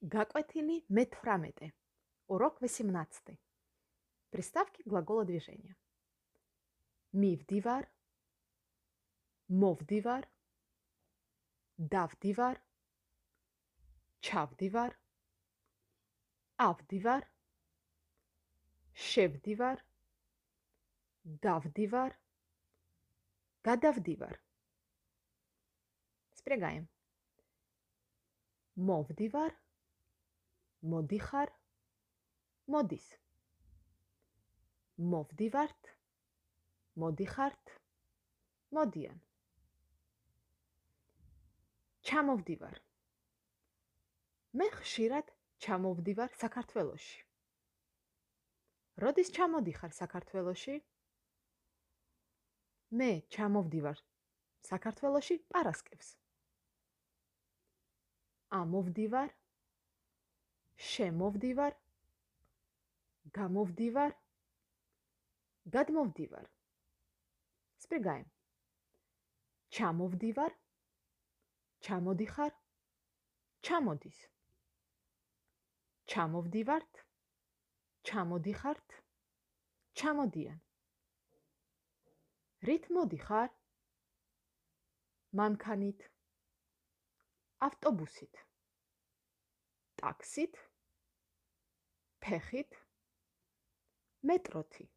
Гакватили метфрамете. Урок 18. Приставки глагола движения. Мивдивар, мовдивар, давдивар, чавдивар, авдивар, шевдивар, давдивар, гадавдивар. Спрягаем. Мовдивар – მოდიხარ, მოდის. მოვდივართ, მოდიხართ, მოდიან. ჩამოვდივარ. მე ხშირად ჩამოვდივარ საქართველოში. როდის ჩამოდიხარ საქართველოში? მე ჩამოვდივარ საქართველოში პარასკევს. ამოვდივარ შემოვდივარ გამოვდივარ გადმოვდივარ. სპრიგაიმ ჩამოვდივარ ჩამოდიხარ ჩამოდის. ჩამოვდივართ ჩამოდიხართ ჩამოდიან. რით მოდიხარ მანქანით ავტობუსით ტაქსით ფეხით მეტროთი